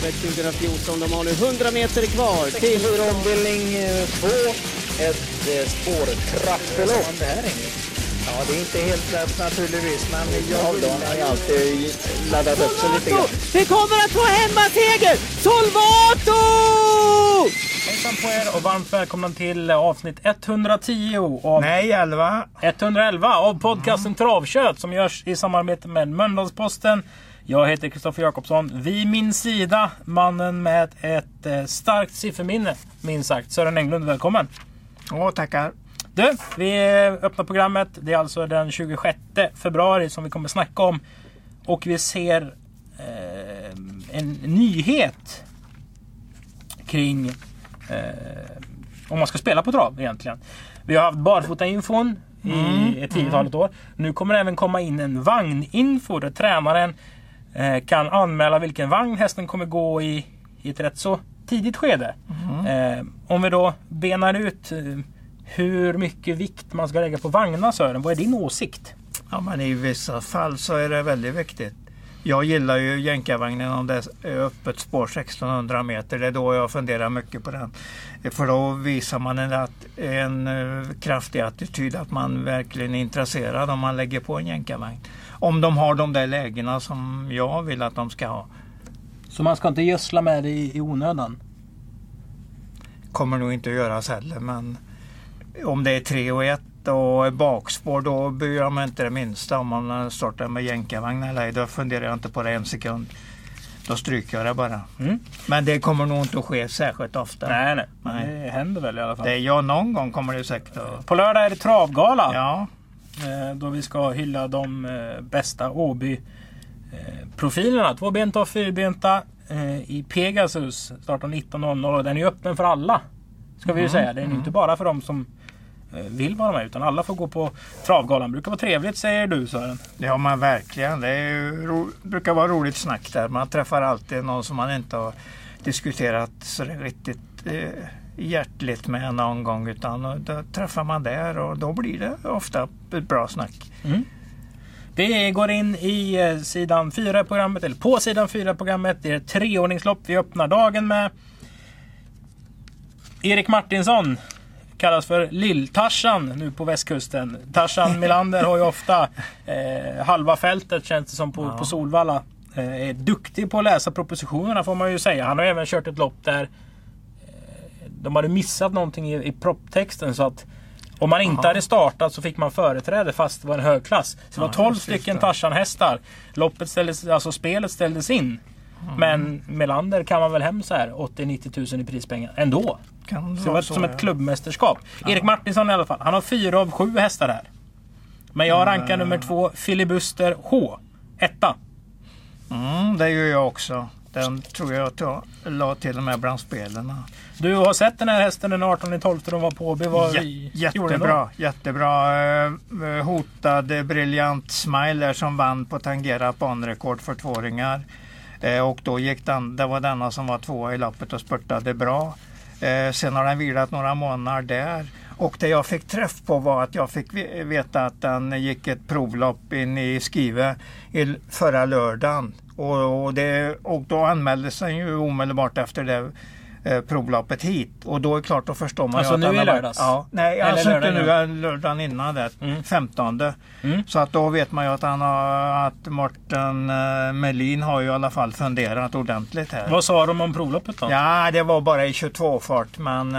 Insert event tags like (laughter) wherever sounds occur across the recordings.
travet 2014. De har nu 100 meter kvar till... Ombildning 2. Ett eh, spårtrappelopp. Ja, det är inte helt lätt naturligtvis, men jag har ju alltid laddat upp sig lite grann. Det kommer att få hemmaseger! Solvato! Hejsan på er och varmt välkomna till avsnitt 110 av Nej, 11. 111 av podcasten Travkött som görs i samarbete med Mölndalsposten. Jag heter Kristoffer Jakobsson. Vid min sida mannen med ett eh, starkt sifferminne, minst sagt. Sören Englund, välkommen! Åh, tackar. Du, vi öppnar programmet. Det är alltså den 26 februari som vi kommer snacka om. Och vi ser eh, en nyhet kring eh, om man ska spela på trav egentligen. Vi har haft barfota-infon i ett tiotalet år. Nu kommer det även komma in en vagninfo där tränaren kan anmäla vilken vagn hästen kommer gå i i ett rätt så tidigt skede. Eh, om vi då benar ut eh, hur mycket vikt man ska lägga på vagnar Sören. Vad är din åsikt? Ja, men i vissa fall så är det väldigt viktigt. Jag gillar ju jänkarvagnen om det är öppet spår 1600 meter. Det är då jag funderar mycket på den. För då visar man en, att- en eh, kraftig attityd att man verkligen är intresserad om man lägger på en jänkarvagn. Om de har de där lägena som jag vill att de ska ha. Så man ska inte gödsla med det i, i onödan? Kommer nog inte att göras heller men om det är 3 och 1 och bakspår då bryr jag mig inte det minsta om man startar med jänkarvagn eller ej. Då funderar jag inte på det en sekund. Då stryker jag det bara. Mm. Men det kommer nog inte att ske särskilt ofta. Nej, nej. Nej. Det händer väl i alla fall. Det jag någon gång kommer det säkert att... På lördag är det travgala. Ja, Då vi ska hylla de eh, bästa Åby-profilerna. Tvåbenta och fyrbenta eh, i Pegasus. Startar 19.00 och den är öppen för alla. Ska vi ju säga. Den är inte bara för de som eh, vill vara med utan alla får gå på travgalan. Brukar vara trevligt säger du Sören. ja men verkligen. Det ju brukar vara roligt snack där. Man träffar alltid någon som man inte har diskuterat så det riktigt eh, hjärtligt med någon gång. Utan då träffar man där och då blir det ofta ett bra snack. Det går in i eh, sidan 4 i programmet, eller på sidan 4 i programmet. Det är ett treordningslopp vi öppnar dagen med. Erik Martinsson kallas för Lill-Tarzan nu på västkusten. Tarzan (laughs) Melander har ju ofta eh, halva fältet känns det som på, på Solvalla. Eh, är duktig på att läsa propositionerna får man ju säga. Han har även kört ett lopp där de hade missat någonting i, i propptexten så att om man inte hade startat så fick man företräde fast det var en hög klass. Så det var 12 precis stycken det. Tarzan-hästar. Loppet ställdes, alltså spelet ställdes in. Men Melander kan man väl hem så här 80-90 tusen i prispengar ändå. Kan Så det var som ja. ett klubbmästerskap. Erik Martinsson i alla fall. Han har fyra av sju hästar här. Men jag rankar nummer två Filibuster H. Etta. Mm, det gör jag också. Den tror jag att jag la till och med bland spelen. Du har sett den här hästen den 18 12 de var på Åby. Jä- jättebra, jättebra. Eh, hotad eh, briljant smile där som vann på tangerat banrekord för tvååringar. Eh, och då gick den, det var denna som var tvåa i loppet och spurtade bra. Eh, sen har den vilat några månader där. Och det jag fick träff på var att jag fick ve- veta att den gick ett provlopp in i Skive förra lördagen. Och, och, det, och då anmäldes den ju omedelbart efter det eh, provloppet hit. Och då är det klart, då förstår man Alltså ju att nu den i lördags? Ja, nej, Eller alltså inte nu, utan lördagen innan det, Mm. 15. Mm. Så att då vet man ju att, han har, att Morten eh, Melin har ju i alla fall funderat ordentligt här. Vad sa de om provloppet då? Ja, det var bara i 22-fart men,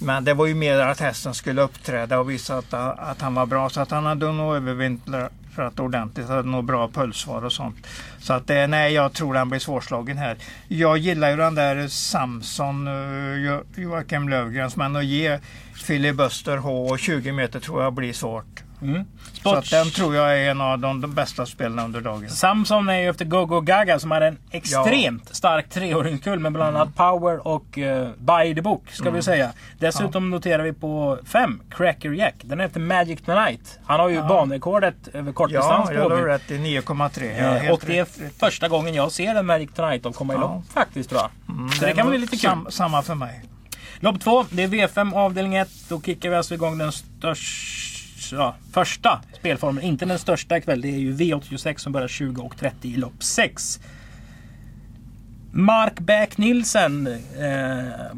men det var ju mer att hästen skulle uppträda och visa att, att han var bra. Så att han hade nog övervintrat ordentligt, hade nog bra pulsvar och sånt. Så att eh, nej, jag tror han blir svårslagen här. Jag gillar ju den där Samson, eh, Joakim Löfgrens, men att ge filibuster H och 20 meter tror jag blir svårt. Mm. Så att den tror jag är en av de, de bästa spelen under dagen. Samson är ju efter Gogo Gaga som hade en extremt stark treåringskull med bland annat Power och uh, By the Book ska vi säga. Dessutom noterar vi på 5 Cracker Jack. Den är efter Magic Tonight. Han har ju banrekordet över Ja, kortdistans jag på har Åby. rätt. Det är 9,3. Ja, Eh, helt och det är rätt, första gången jag ser en Magic Tonight av komma i Ja. lopp faktiskt tror jag. Mm, Så det kan bli lite kul. Sam, samma för mig. Lopp 2, det är V5 avdelning 1. Då kickar vi alltså igång den största, ja, första spelformen. Inte den största ikväll. Det är ju V86 som börjar 20 och 30 i lopp 6. Mark Beck Nielsen. Eh,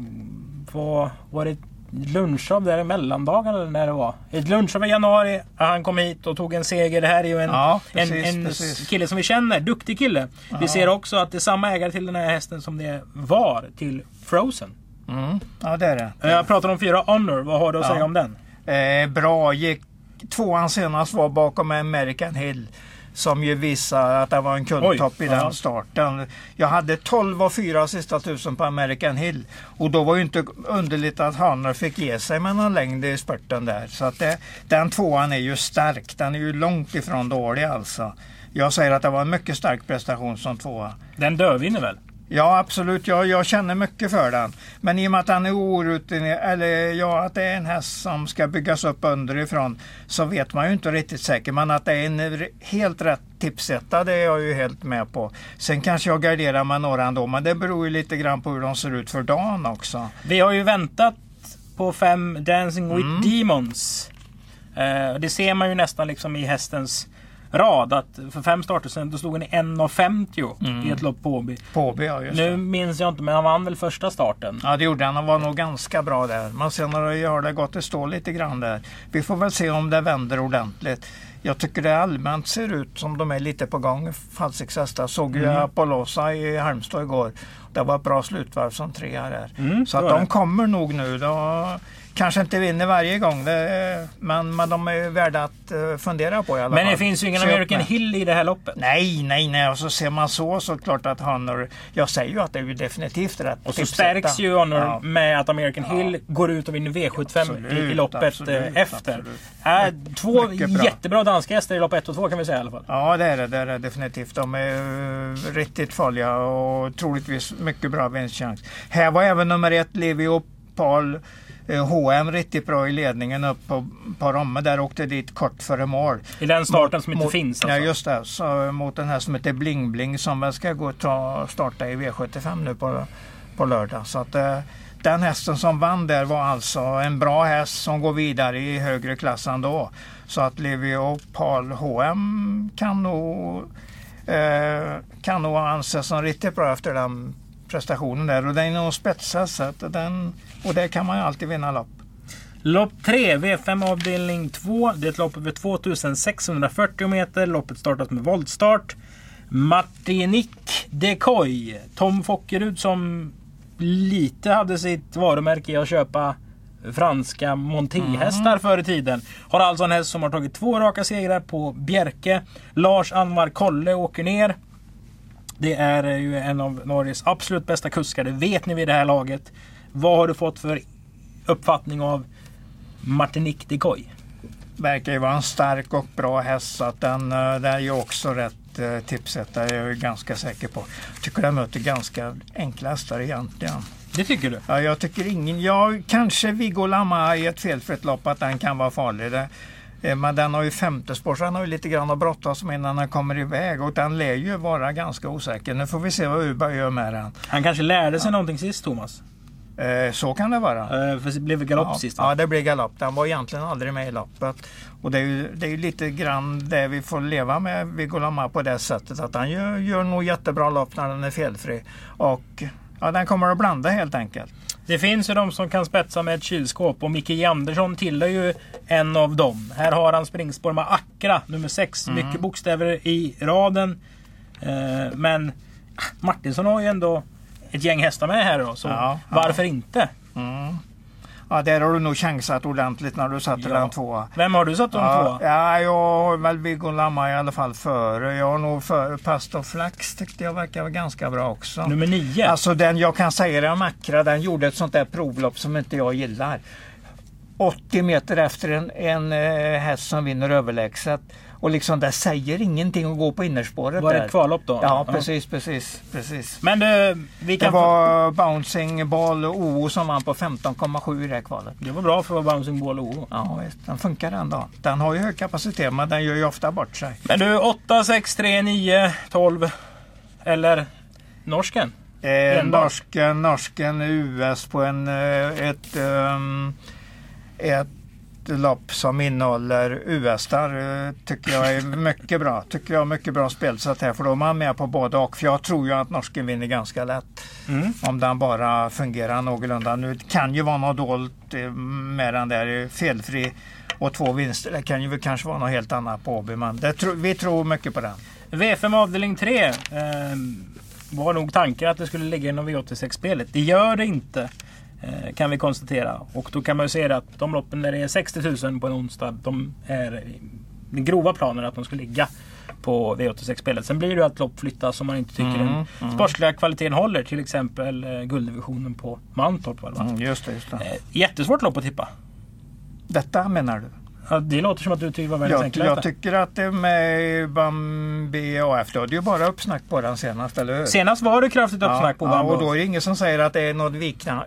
var, var det lunchjobb där i mellandagen eller när det var? Ett lunchjobb i januari. Han kom hit och tog en seger. Det här är ju en, Ja, precis, en, en precis. kille som vi känner. Duktig kille. Vi ser också att det är samma ägare till den här hästen som det var till Frozen. Mm. Ja, det är det. Eh, Jag pratar om fyra Honor. Vad har du att Ja. säga om den? Eh, bra. Gick, tvåan senast var bakom American Hill. Som ju visar att det var en kundtopp Oj, i ja. den starten. Jag hade 12 och 4 sista tusen på American Hill. Och då var ju inte underligt att Hanner fick ge sig med någon längd i spurten där. Så att det, den tvåan är ju stark. Den är ju långt ifrån dålig alltså. Jag säger att det var en mycket stark prestation som tvåa. Den dödvinner väl? Ja absolut, jag, jag känner mycket för den. Men i och med att den är orutinerad, eller ja, att det är en häst som ska byggas upp underifrån så vet man ju inte riktigt säkert. Men att det är en helt rätt tipsetta det är jag ju helt med på. Sen kanske jag garderar med några ändå, men det beror ju lite grann på hur de ser ut för dagen också. Vi har ju väntat på fem Dancing with Mm. Demons. Eh, det ser man ju nästan liksom i hästens rad. Att för fem starter sedan då stod han i 1,50 i ett lopp på Åby. På Åby, ja just Nu det. minns jag inte men han vann väl första starten. Ja det gjorde han, han var nog ganska bra där. Men sen har det, gått i stå lite grann där. Vi får väl se om det vänder ordentligt. Jag tycker det allmänt ser ut som de är lite på gång. Falsix hästar. Såg ju Mm. Apollosa i Halmstad igår. Det var ett bra slutvarv som trea där. Mm, Så att de kommer nog nu. De kanske inte vinner varje gång. Det, men, men de är värda att eh, fundera på i alla Men fall. det finns ju ingen American. Hill i det här loppet. Nej, nej, nej. Och så ser man så så klart att Honor... Jag säger ju att det är ju definitivt rätt Och så stärks ju Honor Ja. med att American Hill går ut och vinner V75 i, i Absolut, loppet absolut, eh, efter. absolut. Äh, två mycket bra. jättebra danska hästar i lopp 1 och 2 kan vi säga i alla fall. Ja, det är det, det är det definitivt. De är uh, riktigt farliga och troligtvis mycket bra vinstchans. Här var även nummer ett, Livio Paul eh, H&M riktigt bra i ledningen upp på, på Romme. Där åkte dit kort före mål. I den starten som inte mot, finns alltså. Ja, just det. Så, mot den här som heter Bling Bling som väl ska gå och ta, starta i V75 nu på, på lördag. Så att, eh, den hästen som vann där var alltså en bra häst som går vidare i högre klass ändå. Så att Livio Paul H&M kan nog, eh, kan nog anses som riktigt bra efter den prestationen där. Och den är nog spetsad så att den, och där kan man ju alltid vinna lopp. Lopp 3, V5 avdelning 2. Det är ett lopp över 2640 meter. Loppet startas med voltstart. Martinique Decoy. Tom Fockerud som lite hade sitt varumärke i att köpa franska montéhästar förr i tiden. Har alltså en häst som har tagit två raka segrar på Bjerke. Lars Anvar Kolle åker ner. Det är ju en av Norges absolut bästa kuskar. Det vet ni vid det här laget. Vad har du fått för uppfattning av Martinique Decoy? verkar ju vara en stark och bra häst så att den, eh, den är ju också rätt eh, tipsetta är jag ganska säker på. Tycker den möter ganska enkla hästar egentligen. Det tycker du? Ja, jag tycker ingen, ja kanske Viggo Lama i ett felfritt lopp att den kan vara farlig. Det, men den har ju femte spår så den har ju lite grann att brottas med innan den kommer iväg och den lär ju vara ganska osäker. Nu får vi se vad Uberg gör med den. Han kanske lärde sig någonting sist Thomas? Eh, så kan det vara. Eh, för det blev galopp ja, sist va? Ja, det blir galopp. Den var egentligen aldrig med i loppet. Och det är ju, det är ju lite grann det vi får leva med Viggo Lama på det sättet att han gör, gör nog jättebra lopp när den är felfri. Och ja, den kommer att blanda helt enkelt. Det finns ju de som kan spetsa med ett kylskåp och Micke. Andersson tillhör ju en av dem. Här har han springspår med Accra nummer 6. Mm. Mycket bokstäver i raden. Eh, men Martinsson har ju ändå ett gäng hästar med här då. Så Ja, varför inte? Mm. Ja, där har du nog chansat ordentligt när du satte Ja. den tvåa. Vem har du satt dem Ja, två? ja, jag har väl Viggo Lama i alla fall före. Jag har nog före Pastor Flax tyckte jag verkar vara ganska bra också. Nummer 9. Alltså den jag kan säga det om Accra, den gjorde ett sånt där provlopp som inte jag gillar. 80 meter efter en, en eh, häst som vinner överlägset. Och liksom det säger ingenting att gå på innerspåret var det ett kvallopp då? Ja, precis, precis, precis. Men du, vi Det kan... var Bouncing Ball OO som vann på 15,7 i det här kvalet. det var bra för att vara Bouncing Ball och O. Ja, visst, den funkar ändå. Den har ju hög kapacitet men den gör ju ofta bort sig. Men du, 8, 6, 3, 9, 12. Eller norsken? Eh, norsken, norsken US på en, eh, ett, ehm, ett lopp som innehåller U-hästar eh, tycker jag är mycket bra. Tycker jag är mycket bra spelsätt här för då är man med på både och. För jag tror ju att norsken vinner ganska lätt. Mm. Om den bara fungerar någorlunda. Nu kan ju vara något dolt med den där felfri och två vinster. Det kan ju kanske vara något helt annat på Åby men tro, vi tror mycket på den. V5 avdelning 3. Eh, var nog tanken att det skulle ligga inom V86-spelet. Det gör det inte. Eh, kan vi konstatera. Och då kan man ju se att de loppen där det är 60 000 på en onsdag. De är den grova planen att de ska ligga på V86-spelet. Sen blir det att lopp flyttas om man inte tycker Mm, den mm. sportsliga kvaliteten håller. Till exempel eh, gulddivisionen på Mantorp. Mm, just det, just det. Eh, jättesvårt lopp att tippa. Detta menar du? Ja, det låter som att du tycker det var världens Jag, enklaste. jag tycker att det med Bambi AF, då är det ju bara uppsnack på den senast, eller hur? Senast var det kraftigt uppsnack på ja, Bambo. och då är det ingen som säger att det är något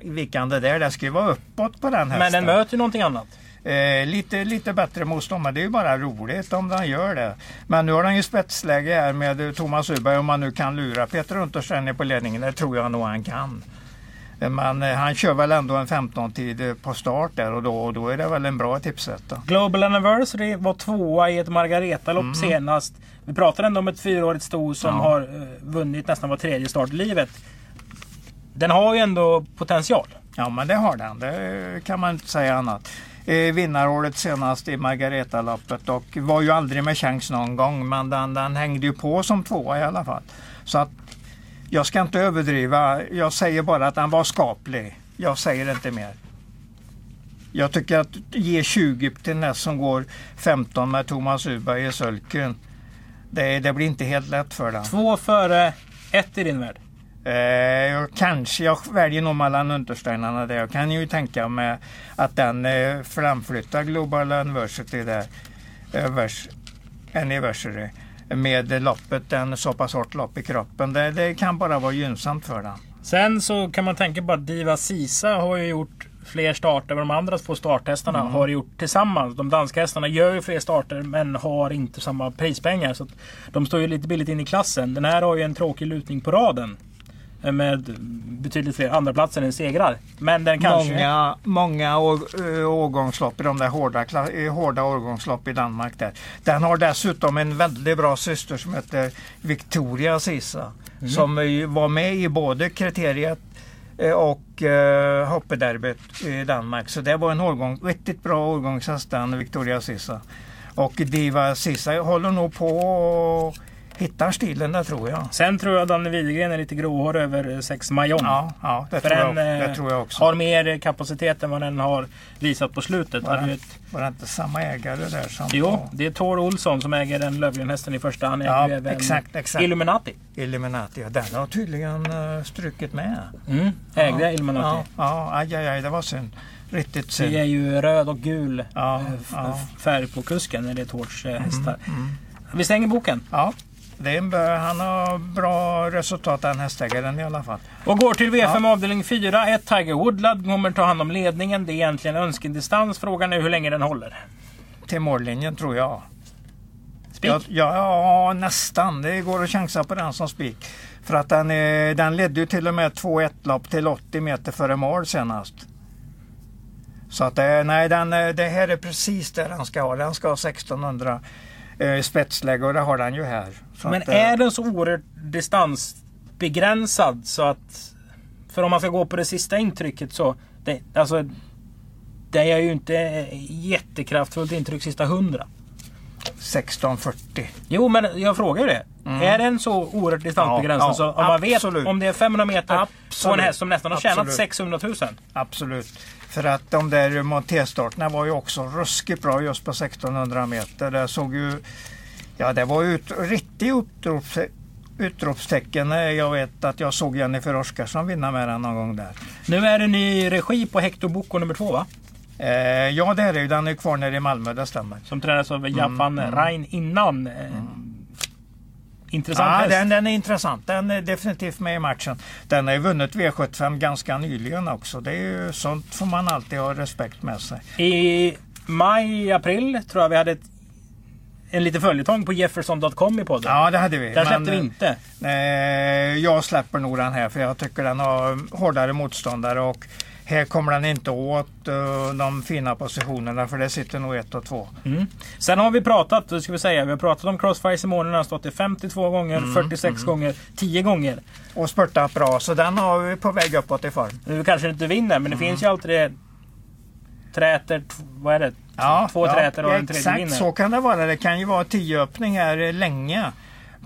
vikande där. Det ska ju vara uppåt på den hästen. Men den möter ju någonting annat. Eh, lite, lite bättre motstånd, men det är ju bara roligt om den gör det. Men nu har den ju spetsläge här med Thomas Uberg, om man nu kan lura Peter Untersteiner på ledningen. Det tror jag nog han kan. Men eh, han kör väl ändå en 15-tid eh, på start där och då, och då är det väl en bra tipset. Då. Global Anniversary var tvåa i ett Margareta-lopp Mm. senast. Vi pratar ändå om ett fyraårigt sto som Ja. har eh, vunnit nästan var tredje start i livet. Den har ju ändå potential. Ja men det har den, det kan man inte säga annat. Vinnaråret senast i Margareta-loppet och var ju aldrig med chans någon gång men den, den hängde ju på som tvåa i alla fall. Så att jag ska inte överdriva, jag säger bara att den var skaplig. Jag säger inte mer. Jag tycker att ge 20 till näst som går 15 med Thomas Uberg i sulken. Det, det blir inte helt lätt för den. Två före ett i din värld. Eh, jag kanske, jag väljer nog mellan Untersteinarna där. Jag kan ju tänka mig att den eh, framflyttar Global Anniversary där. Eh, vers, anniversary. Med loppet, en så pass hårt lopp i kroppen. Det, det kan bara vara gynnsamt för den. Sen så kan man tänka på att Diva Sisa har ju gjort fler starter än de andra två starthästarna Mm. har gjort tillsammans. De danska hästarna gör ju fler starter men har inte samma prispengar. Så de står ju lite billigt in i klassen. Den här har ju en tråkig lutning på raden. Eh, Med betydligt fler andra platser än segrar. Men den kanske... Många, många år, eh, årgångslopp i de där hårda, hårda årgångslopp i Danmark. Där. Den har dessutom en väldigt bra syster som heter Victoria Sisa. Mm. Som var med i både kriteriet eh, och eh, hoppederbyt i Danmark. Så det var en årgång, riktigt bra årgångshäst den Victoria Sisa. Och Diva Sisa håller nog på och hittar stilen där tror jag. Sen tror jag Danne Widegren är lite gråhårig över 6 Majon. Ja, ja det, För tror jag, den eh, det tror jag också. har mer kapacitet än vad den har visat på slutet. Var den- ett, Var det inte samma ägare där som jo, det är Tor Olsson som äger den Lövgrenhästen i första hand. Ja, även exakt, exakt. Illuminati. Illuminati, ja, den har tydligen uh, strukit med. Mm, ägde ja, Illuminati. Ja, ja, aj, aj, aj, det var synd. Riktigt Det synd. är ju röd och gul Ja, eh, ja. färg på kusken när det är Tors eh, hästar. mm. Vi stänger boken Ja, det är han har bra resultat den hästägaren i alla fall. och går till V5 avdelning 4. Ett Tiger Woodlad kommer ta hand om ledningen. Det är egentligen önskedistans. Frågan är hur länge den håller. Till mållinjen tror jag. Spik? Ja, ja, ja, nästan. Det går att chansa på den som spik. För att den, den ledde ju till och med 2-1 lopp till 80 meter före mål senast. Så att det, nej, den, eh, det här är precis där den ska ha. Den ska ha 1600 eh, spetsläge och det har den ju här. Men att, eh, är den så oerhört distansbegränsad så att... För om man ska gå på det sista intrycket så... Det, alltså, det är ju inte jättekraftfullt intryck sista hundra. 1640. Jo, men jag frågar ju det. Mm. Är den så oerhört distansbegränsad Ja, så om man vet absolut. om det är 500 meter på en Absolut. häst som nästan har tjänat Absolut. 600 000? Absolut. För att de där montéstarterna var ju också ruskigt bra just på 1600 meter. Det såg ju... Ja, det var ju ett riktigt utrops, utropstecken. när Jag vet att jag såg Jennifer Oskarsson vinna med den någon gång där. Nu är det ny regi på Hector Boko nummer två va? Eh, ja, det är det ju. Den är kvar nere i Malmö, det stämmer. Som tränas av Japan mm. Rein innan. Eh, Intressant Ja, häst. den, den är intressant. Den är definitivt med i matchen. Den har ju vunnit V75 ganska nyligen också. Det är ju, sånt får man alltid ha respekt med sig. I maj, april tror jag vi hade ett, en liten följetong på Jefferson.com i podden. Ja, det hade vi. Där släppte vi inte. Eh, jag släpper nog den här för jag tycker den har hårdare motståndare och här kommer den inte åt uh, de fina positionerna för det sitter nog ett och två. Mm. Sen har vi pratat, det ska vi säga, vi har pratat om Crossfire Simone. Den har stått i 52 gånger, Mm, 46 gånger, 10 gånger. Och spurtat bra så den har vi på väg uppåt i form. Nu kanske inte vinner, men det finns ju alltid det. Träter, vad är det? Två träter och en tredje Exakt vinner. så kan det vara. Det kan ju vara tio öppning här länge.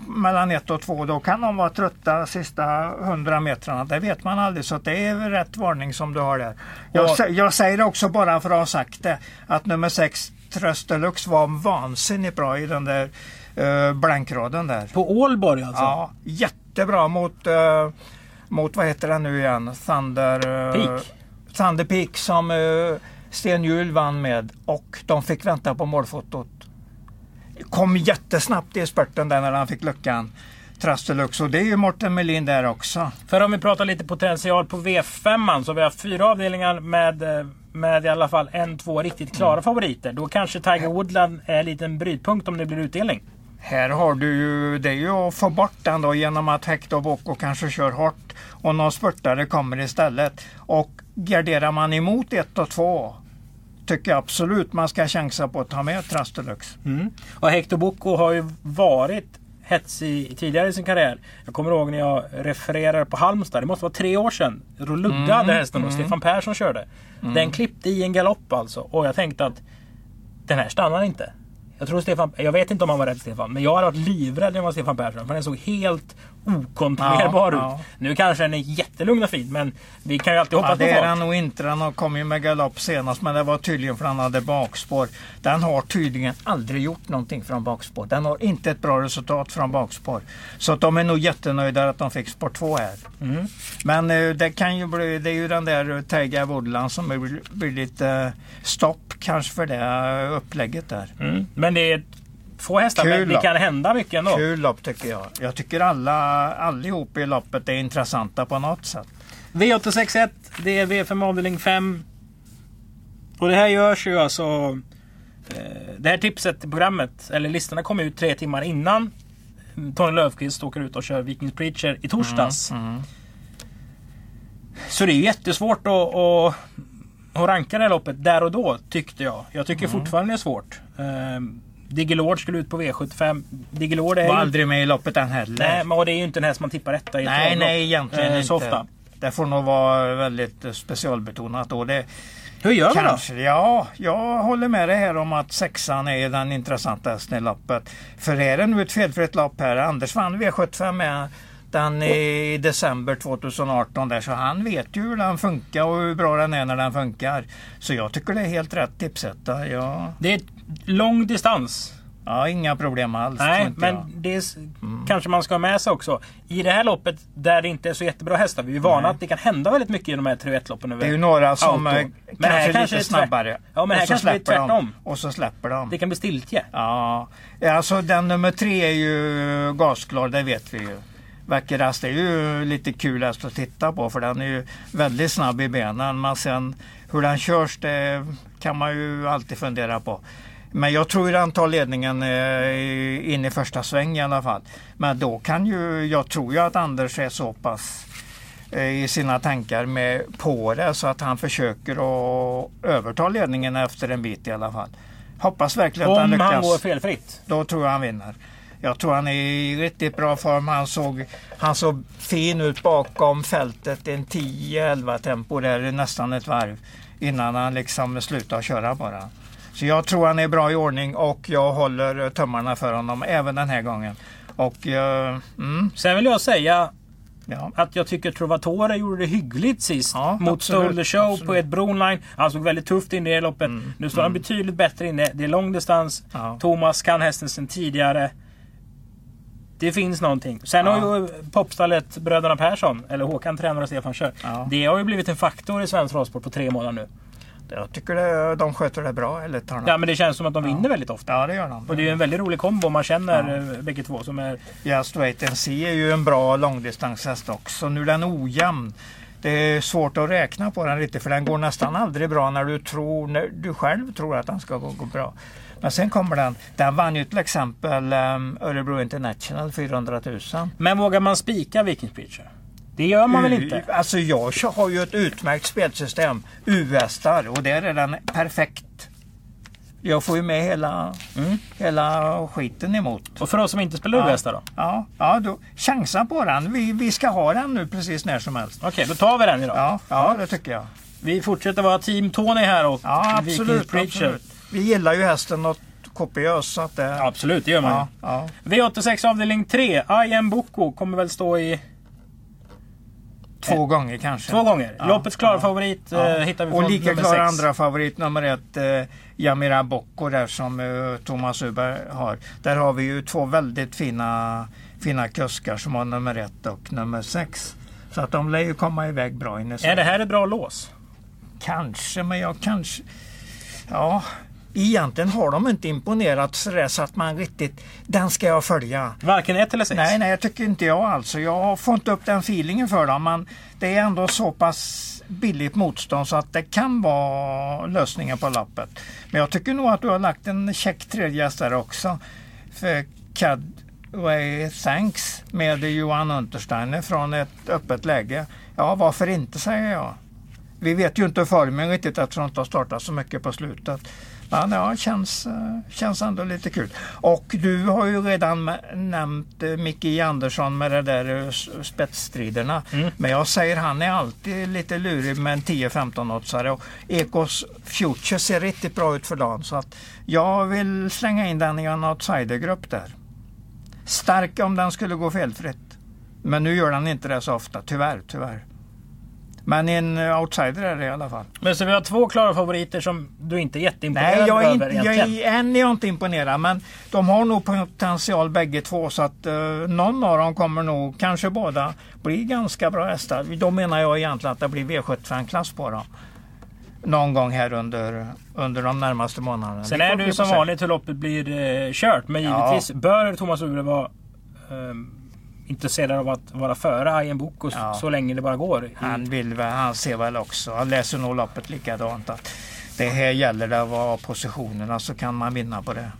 Mellan ett och två. Då kan de vara trötta sista hundra metrarna. Det vet man aldrig. Så det är väl rätt varning som du har där. Jag, Och- jag säger också bara för att ha sagt det. Att nummer sex Tröst Deluxe var vansinnigt bra i den där uh, blankraden där. På Ålborg alltså? Ja, jättebra mot, uh, mot vad heter den nu igen? Thunder... eh, Peak. Thunder Peak som uh, Sten Hjul vann med och de fick vänta på målfotot. Kom jättesnabbt i spurten där när han fick luckan. Trastelux och det är ju Morten Melin där också. För om vi pratar lite potential på V5 så har vi haft fyra avdelningar med, eh, med i alla fall en, två riktigt klara Mm. favoriter. Då kanske Tiger Woodland är en liten brytpunkt om det blir utdelning. Här har du ju, det är ju att få bort den då genom att Hector Bocco kanske kör hårt och någon spurtare kommer istället. Och garderar man emot ett och två tycker jag absolut man ska chansa på att ta med Trastelux. Och Hector Bocco har ju varit hetsig tidigare i sin karriär. Jag kommer ihåg när jag refererade på Halmstad. Det måste vara tre år sedan. Då Ludde Mm, hade hästen och Stefan Persson körde. Den klippte i en galopp alltså. Och jag tänkte att den här stannar inte. Jag tror Stefan, jag vet inte om han var rädd Stefan, men jag hade varit livrädd när jag var Stefan Persson. För han såg helt okontrollerbar Ja, ut. ja. Nu kanske den är jättelugn och fin, men vi kan ju alltid Ja, hoppas det på är fart. den nog inte. Den kom ju med galopp senast men det var tydligen för han hade bakspår. Den har tydligen aldrig gjort någonting från bakspår. Den har inte ett bra resultat från bakspår. Så att de är nog jättenöjda att de fick spår 2 här. Mm. Men eh, det kan ju bli, det är ju den där eh, Tiger Woodland som blir, blir lite eh, stopp kanske för det upplägget där. Mm. Men det är få hästar, Kul men det kan hända mycket ändå. Kul lopp tycker jag. Jag tycker alla allihop i loppet är intressanta på något sätt. V861, det är V5 avdelning 5. Och det här görs ju alltså... Eh, det här tipset i programmet, eller listorna kommer ut tre timmar innan Tony Löfqvist åker ut och kör Vikings Preacher i torsdags. Mm. Så det är ju jättesvårt att, att, att ranka det här loppet där och då tyckte jag. Jag tycker Mm. fortfarande det är svårt. Digilord skulle ut på V75. Digilord är Var ju... aldrig med i loppet än heller. Nej, men det är ju inte den här som man tippar etta i ett Nej, nej egentligen eh, inte. Så ofta. Det får nog vara väldigt eh, specialbetonat. Och det, Hur gör vi då? ja, jag håller med dig här om att sexan är den intressanta hästen i loppet. För är det nu ett felfritt lopp här. Anders vann V75 med den i december 2018 där så han vet ju hur den funkar och hur bra den är när den funkar. Så jag tycker det är helt rätt tipsetta. Ja, Det är lång distans. ja inga problem alls. Nej, men jag. det är, s- kanske man ska ha med sig också. I det här loppet där det inte är så jättebra hästar. Vi är vana Nej. att det kan hända väldigt mycket i de här 3 loppen Det är ju några som Auto. eh, Men här kanske är kanske lite snabbare. Ja, men här kanske det är släpper de. tvärtom. Och så släpper de. Det kan bli stiltje. Ja, alltså den nummer tre är ju gasklar, det vet vi ju. Vacker det är ju lite kul att titta på för den är ju väldigt snabb i benen. Men sen hur den körs det kan man ju alltid fundera på. Men jag tror ju den tar ledningen eh, in i första sväng i alla fall. Men då kan ju, jag tror ju att Anders är så pass eh, i sina tankar med på det så att han försöker att överta ledningen efter en bit i alla fall. Hoppas verkligen att han Om lyckas. han går felfritt. Då tror jag han vinner. Jag tror han är i riktigt bra form. Han såg, han såg fin ut bakom fältet. En 10-11 tempo där nästan ett varv. Innan han liksom slutade köra bara. Så jag tror han är bra i ordning och jag håller tummarna för honom även den här gången. Och eh, mm, Sen vill jag säga ja. att jag tycker Trovatore gjorde det hyggligt sist Ja, mot absolut, Stole the Show absolut. på ett Brownline. Han såg väldigt tufft in i det loppet. Mm, Nu står han betydligt bättre inne. Det är långdistans. Ja. Thomas kan hästen sedan tidigare. Det finns någonting. Sen Ja. har ju popstallet Bröderna Persson, eller Håkan tränar och Stefan kör. Det har ju blivit en faktor i svensk travsport på tre månader nu. Jag tycker det, de sköter det bra, Elitharna. Ja men det känns som att de vinner väldigt ofta. Ja, det gör de. Och det är ju en väldigt rolig kombo. Man känner ja. bägge två som är... Just Wait and See är ju en bra långdistanshäst också. Nu är den ojämn. Det är svårt att räkna på den lite för den går nästan aldrig bra när du, tror, när du själv tror att den ska gå, gå bra. Men sen kommer den. Den vann ju till exempel um, Örebro International 400 000. Men vågar man spika Vikings Preacher? Det gör man väl inte? Alltså jag har ju ett utmärkt spelsystem. U-hästar och där är den perfekt. Jag får ju med hela, Mm. hela skiten emot. Och för oss som inte spelar U-hästar då? Ja, ja då, chansa på den. Vi, vi ska ha den nu precis när som helst. Okej, då tar vi den idag. Ja, ja det tycker jag. Vi fortsätter vara Team Tony här och Ja, absolut. Absolut. Vi gillar ju hästen något kopiöst. Så att det, absolut, det gör man ja, ja. V86 avdelning 3, I am Boko kommer väl stå i Två gånger kanske. två gånger. Ja, Loppets klara ja. favorit Ja. eh, hittar vi Och lika nummer klar sex. andra favorit nummer ett, eh, Jamira Bocco där som eh, Thomas Uber har. Där har vi ju två väldigt fina, fina kuskar som har nummer ett och nummer sex. Så att de lär ju komma iväg bra in i Är det här ett bra lås? Kanske, men jag kanske... Ja, egentligen har de inte imponerat sådär så att man riktigt... Den ska jag följa. Varken ett eller sex? Nej, nej, jag tycker inte jag alltså. Jag får inte upp den feelingen för dem. Men det är ändå så pass billigt motstånd så att det kan vara lösningen på lappet. Men jag tycker nog att du har lagt en check tredje där också. För Cadway Thanks med Johan Untersteiner från ett öppet läge. Ja, varför inte säger jag. Vi vet ju inte formen riktigt eftersom det inte har startat så mycket på slutet. Men ja, känns, eh, känns ändå lite kul. Och du har ju redan nämnt eh, Micke Andersson med det där eh, spetsstriderna. Mm. Men jag säger han är alltid lite lurig med en 10-15 oddsare. Och Ekos Future ser riktigt bra ut för dagen. Så att jag vill slänga in den i en outsidergrupp där. Stark om den skulle gå felfritt. Men nu gör den inte det så ofta, tyvärr. tyvärr. Men en eh, outsider är det i alla fall. Men så vi har två klara favoriter som du inte är jätteimponerad Nej, jag är över inte, jag egentligen. är, än är jag inte imponerad. Men de har nog potential bägge två. Så att eh, någon av dem kommer nog, kanske båda, bli ganska bra hästar. Då menar jag egentligen att det blir V75-klass på dem. Någon gång här under, under de närmaste månaderna. Sen är det ju som vanligt hur loppet blir eh, kört. Men Ja. givetvis bör Thomas Ure vara ehm, intresserad av att vara före Ian Boko Ja. så länge det bara går. Han vill väl, han ser väl också, han läser nog loppet likadant. Att det här gäller det att vara positionerna så kan man vinna på det.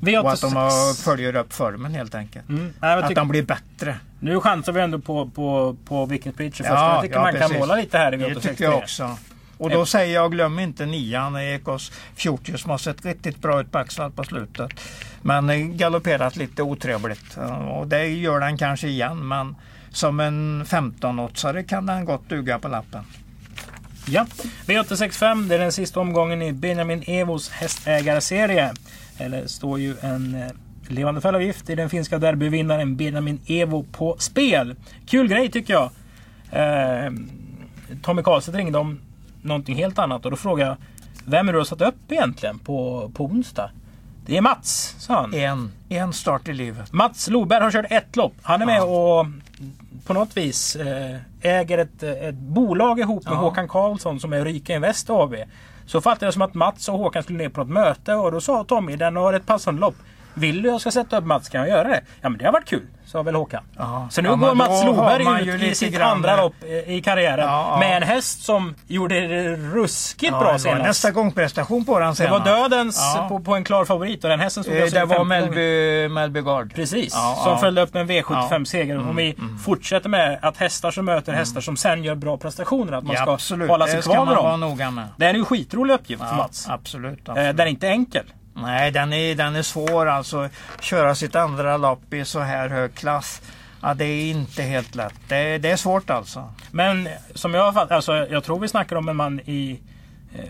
V86. Och att de har- följer upp formen helt enkelt. Mm. Nej, Att de blir bättre. Nu chansar vi ändå på, på, på Vikings Preacher först. Ja, jag tycker ja, man kan precis. måla lite här i Det V86. tycker jag också. Och då säger jag, glöm inte nian, Ekos Fjortio som har sett riktigt bra ut på axlar på slutet. Men eh, galopperat lite otrevligt. Ja, Och det gör den kanske igen, men som en 15-åtsare kan den gott duga på lappen. Ja. V865, det är den sista omgången i Benjamin Evos hästägarserie. Eller står ju en eh, levande fällavgift i den finska derbyvinnaren Benjamin Evo på spel. Kul grej tycker jag. Eh, Tommy Karlstedt ringde om någonting helt annat och då frågade jag Vem är du har satt upp egentligen på, på onsdag? Det är Mats, sa han. En, en start i livet. Mats Loberg har kört ett lopp. Han är med Ja. och på något vis eh, äger ett, ett bolag ihop med Ja. Håkan Karlsson som är Rika Invest AB. Så fattade jag som att Mats och Håkan skulle ner på ett möte och då sa Tommy den har ett passande lopp. Vill du jag ska sätta upp Mats kan jag göra det? Ja men det har varit kul, sa väl Håkan. Ja. Så nu Ja, går Mats Loberg ut i sitt grann- andra lopp eh, i karriären Ja, med en häst som gjorde det ruskigt bra det var senast. nästa gångprestation på den Det senast. var dödens på, på en klar favorit och den hästen stod Eh, Det var. Melby, Melby Gard. Precis, som följde upp med en V75 Ja. seger. Om vi fortsätter med att hästar som möter hästar som sen gör bra prestationer, att man ska absolut, hålla sig det kvar med dem. Det är en skitrolig uppgift för Mats. absolut. Eh, absolut. Den är inte enkel. Nej, den är, den är svår alltså. Köra sitt andra lopp i så här hög klass. Ja, det är inte helt lätt. Det, är- det är svårt alltså. Men som jag har fattat, alltså, jag tror vi snackar om en man i eh,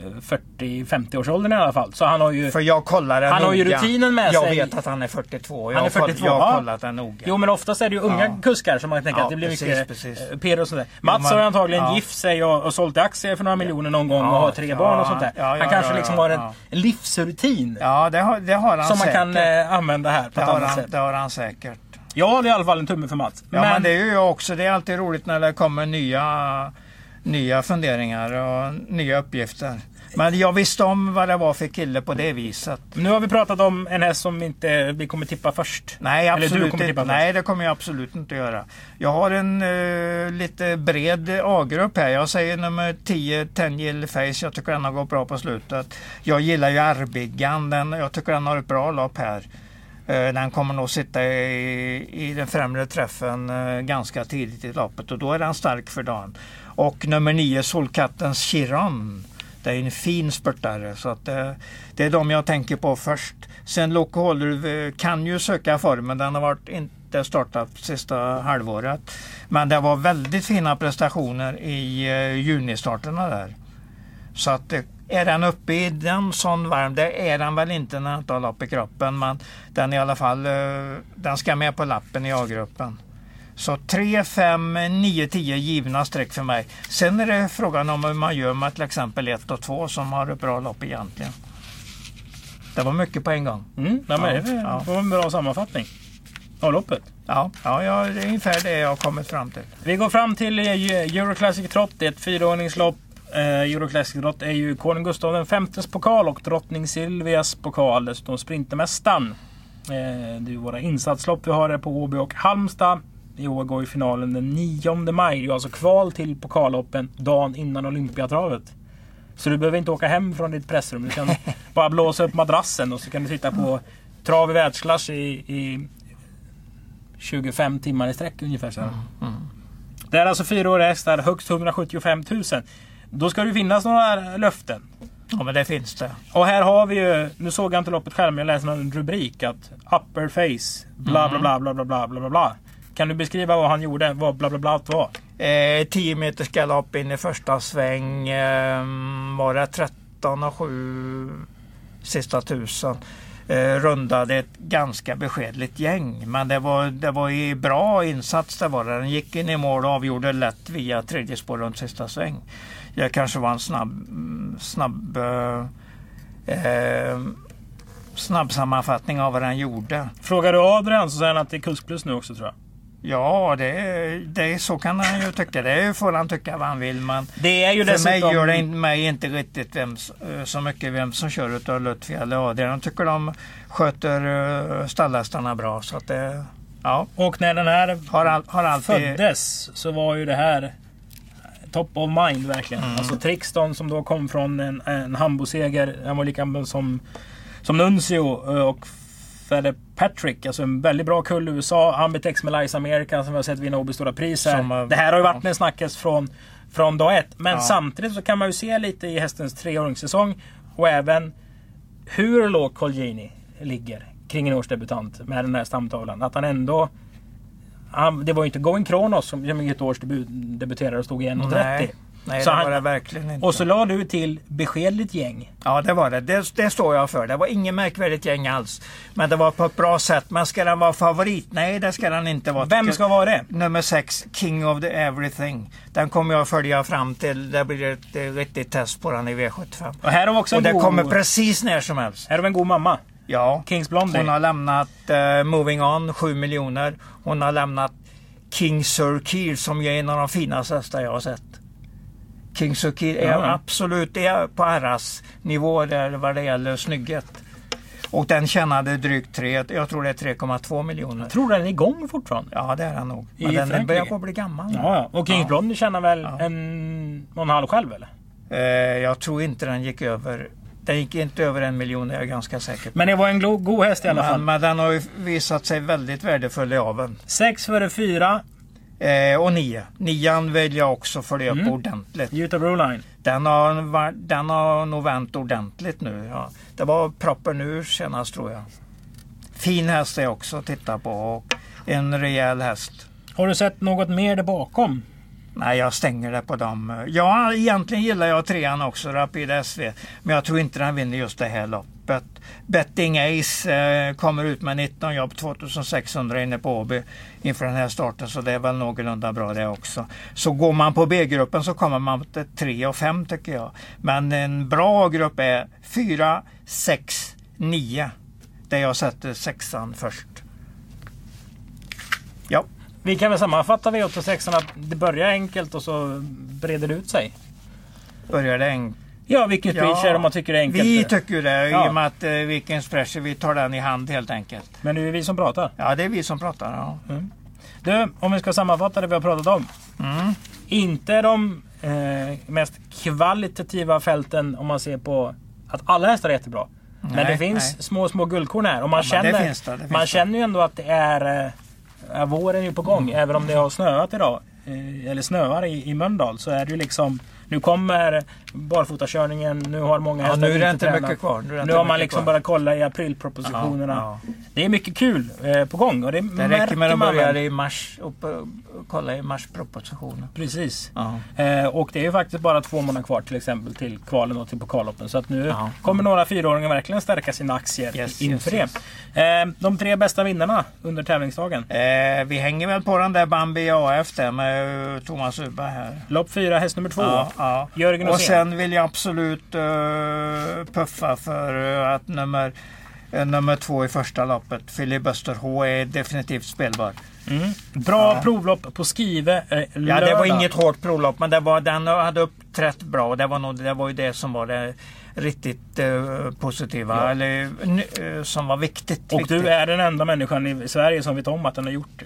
40-50 års åldern i alla fall. Så han har ju... För jag kollar den Han har ju rutinen med jag sig. Jag vet att han är 42. Jag Han är har koll- 42, Jag har kollat den noga. Jo men oftast är det ju unga Ja. kuskar som man tänker Ja, att det blir precis, mycket precis. eh, PR och sådär. Mats man- har antagligen ja. gift sig och, och sålt aktier för några miljoner någon gång och har tre barn och sånt där. han kanske liksom har en, en livsrutin. Ja, det har, det har han som man säkert. kan eh, använda här på det, ett annat han, sätt. det har han säkert. Jag håller i alla fall en tumme för Mats. Ja, men, det är ju jag också. Det är alltid roligt när det kommer nya, nya funderingar och nya uppgifter. Men jag visste om vad det var för kille på det viset. nu har vi pratat om en häst som inte vi kommer tippa först. Nej, absolut inte. först. Nej, det kommer jag absolut inte göra. Jag har en eh, lite bred A-grupp här. Jag säger nummer 10, Tenjil Face. Jag tycker den har gått bra på slutet. Jag gillar ju Arbiggan. Den, jag tycker den har ett bra lopp här. Eh, Den kommer nog sitta i, i den främre träffen eh, ganska tidigt i loppet och då är den stark för dagen. Och nummer 9 Solkattens Chiron. Det är en fin spurtare så att det, det är de jag tänker på först. Sen Loco Holder eh, kan ju söka formen. Den har varit inte startat sista halvåret. Men det var väldigt fina prestationer i eh, junistarterna där. Så att är den uppe i den sån varm, det är den väl inte när den inte har lopp i kroppen. Men den i alla fall, den ska med på lappen i A-gruppen. Så 3, 5, 9, 10 givna streck för mig. Sen är det frågan om hur man gör med till exempel 1 och 2 som har ett bra lopp egentligen. Det var mycket på en gång. Mm, ja, men det Ja. var en bra sammanfattning av loppet. Ja, ja, ja det är ungefär det jag har kommit fram till. Vi går fram till eh, Euroclassic Trot. Det är ett fyraordningslopp. Eh, Euroclassic Trot är ju konung Gustav Vs pokal och drottning Silvias pokal. Dessutom Sprintermästaren. Eh, det är våra insatslopp vi har här på Åby och Halmstad. I år går ju finalen den 9 maj. Det är alltså kval till pokalloppen dagen innan Olympiatravet. Så du behöver inte åka hem från ditt pressrum. Du kan (laughs) bara blåsa upp madrassen och så kan du titta på trav i världsklass i, i 25 timmar i sträck ungefär. Så här. Det är alltså fyraåriga hästar, högst 175 000. Då ska det finnas några löften. Ja, men det finns det. Och här har vi ju, nu såg jag inte loppet själv, men jag läste en rubrik att upper face, bla bla bla bla bla bla bla bla bla. Kan du beskriva vad han gjorde, vad bla bla bla var? Eh, 10 meters galopp in i första sväng. Eh, var det 13 och 7 sista tusen. Eh, rundade ett ganska beskedligt gäng. Men det var, det var i bra insats det var det. Den gick in i mål och avgjorde lätt via tredje spår runt sista sväng. Det kanske var en snabb, snabb eh, eh, snabb sammanfattning av vad den gjorde. Frågar du Adrian så säger han att det är kusk plus nu också tror jag. Ja, det, det, så kan han ju tycka. Det får han tycka vad han vill. Men Det är ju för dessutom... mig gör det mig inte riktigt vem, eh, så mycket vem som kör utav Lutfi eller Adrian. Jag tycker de sköter uh, stallhästarna bra. Så att det, ja, Och när den här har, all, har alltid... föddes så var ju det här top of mind verkligen. Mm. Alltså Trixton som då kom från en, en Hambo-seger. Han var lika som, som Nuncio eh, och Patrick. Alltså en väldigt bra kull i USA. Ambitex med Lice America som vi har sett vinna Åby Stora Pris här. Som, eh, det här har ju varit en snackis från, från dag ett. Men Ja. samtidigt så kan man ju se lite i hästens treåringssäsong och även hur lågt Colgjini ligger kring en årsdebutant med den här stamtavlan. Att han ändå... Han, det var ju inte Going Kronos som som i ett års debut, debuterade och stod i 1,30. Nej, Så det var det verkligen inte. Och så la du till beskedligt gäng. Ja, det var det. det. Det står jag för. Det var ingen märkvärdigt gäng alls. Men det var på ett bra sätt. Men ska den vara favorit? Nej, det ska den inte vara. Vem ska vara det? Nummer 6, King of the Everything. Den kommer jag följa fram till. Det blir ett eh, riktigt test på den i V75. Och här har vi också Och en det god... kommer precis när som helst. Här har vi en god mamma. Ja. Kings Blondie. Hon har lämnat eh, Moving On, 7 miljoner. Hon har lämnat King Sir Keir som är en av de finaste hästar jag har sett. King Sir Keir är Ja. absolut är på RS nivå där vad det gäller snygghet. Och den tjänade drygt 3, jag tror det är 3,2 miljoner. Jag tror den är igång fortfarande. Ja det är den nog. I Men den Frankrike. börjar på att bli gammal. Ja, ja. Och Kings Ja. Blondie tjänar väl Ja. en och en halv själv eller? Eh, jag tror inte den gick över. Den gick inte över en miljon, är jag ganska säker på. Men det var en god häst i alla Men, fall. men den har ju visat sig väldigt värdefull i aveln. Sex före fyra. Eh, och nio. Nian vill jag också följa Mm. upp ordentligt. Utah Broline. Den har, den har nog vänt ordentligt nu. Ja. Det var proppen nu senast tror jag. Fin häst är också att titta på och en rejäl häst. Har du sett något mer där bakom? Nej, jag stänger det på dem. Ja, egentligen gillar jag trean också, Rapid SV. Men jag tror inte den vinner just det här loppet. Betting Ace eh, kommer ut med 19 jobb, 2600 inne på Åby inför den här starten. Så det är väl någorlunda bra det också. Så går man på B-gruppen så kommer man till 3 och 5 tycker jag. Men en bra grupp är 4, 6, 9. Där jag sätter sexan först. Ja. Vi kan väl sammanfatta V86 att det börjar enkelt och så breder det ut sig. Börjar det enkelt. Ja, vilket Ja, är det om man tycker det är enkelt? Vi tycker det Ja. i och med att eh, Vikings Pressure, vi tar den i hand helt enkelt. Men det är vi som pratar. Ja, det är vi som pratar. Ja. Du, om vi ska sammanfatta det vi har pratat om. Mm. Inte de eh, mest kvalitativa fälten om man ser på att alla hästar är jättebra. Men Nej, det finns nej. små, små guldkorn här. Och man, Ja, men det känner, finns det, det finns man det. känner ju ändå att det är... Ja, våren är ju på gång. Mm. Även om det har snöat idag. Eh, eller snöar i, i Mölndal. Så är det ju liksom... Nu kommer barfotakörningen. Nu har många Ja, hästar nu är det inte tränat. mycket kvar. Nu, Nu har man liksom bara kolla i aprilpropositionerna. Ja, ja. Det är mycket kul eh, på gång. Och det, Det räcker med att börja i mars och kolla i marspropositionen. Precis. Ja. Eh, och det är ju faktiskt bara två månader kvar till exempel till kvalen och till pokalloppen. Så att nu Ja. kommer några fyraåringar verkligen stärka sina aktier Yes, inför yes, det. Eh, de tre bästa vinnarna under tävlingsdagen. Eh, vi hänger väl på den där Bambi AF där med Thomas Ubba här. Lopp fyra, häst nummer två. Ja. Jörgen Och sen vill jag absolut eh, puffa för eh, att nummer, eh, nummer två i första loppet, Philip Buster H, är definitivt spelbar. Mm. Bra Ja. provlopp på Skive eh, Ja, det var inget hårt provlopp, men det var, den hade uppträtt bra. Det var, nog, det var ju det som var det riktigt eh, positiva, Ja. eller eh, som var viktigt. Och viktigt. du är den enda människan i Sverige som vet om att den har gjort det.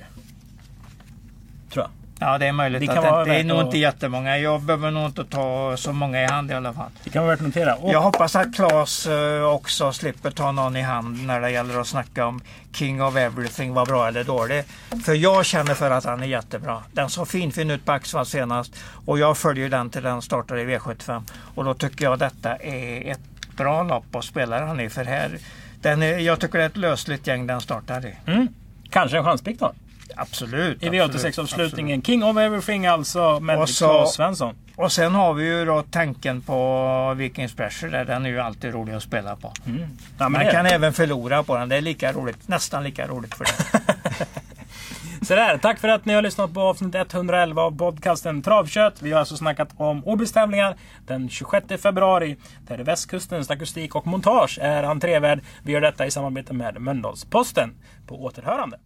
Ja, det är möjligt. Det att kan det, vara det är nog att- inte jättemånga. Jag behöver nog inte ta så många i hand i alla fall. Det kan vara värt att notera. Och Jag hoppas att Claes eh, också slipper ta någon i hand när det gäller att snacka om King of Everything var bra eller dålig. För jag känner för att han är jättebra. Den såg fin fin ut på Axvall senast och jag följer den till den startar i V75. Och då tycker jag detta är ett bra lopp att spela den i. För här, den är, jag tycker det är ett lösligt gäng den startar i. mm, kanske en chanspick då. Absolut. I absolut, V86-avslutningen. King of Everything alltså med Och så- Claes Svensson. Och sen har vi ju då tanken på Vikings Pressure. Där. Den är ju alltid rolig att spela på. Mm. Ja, men Man kan även förlora på den. Det är lika roligt. Nästan lika roligt för det. (laughs) Så där, tack för att ni har lyssnat på avsnitt 111 av podcasten Travkött. Vi har alltså snackat om Åbys tävlingar den 26 februari. Där Västkustens akustik och montage är entrévärd. Vi gör detta i samarbete med Mölndalsposten. På återhörande.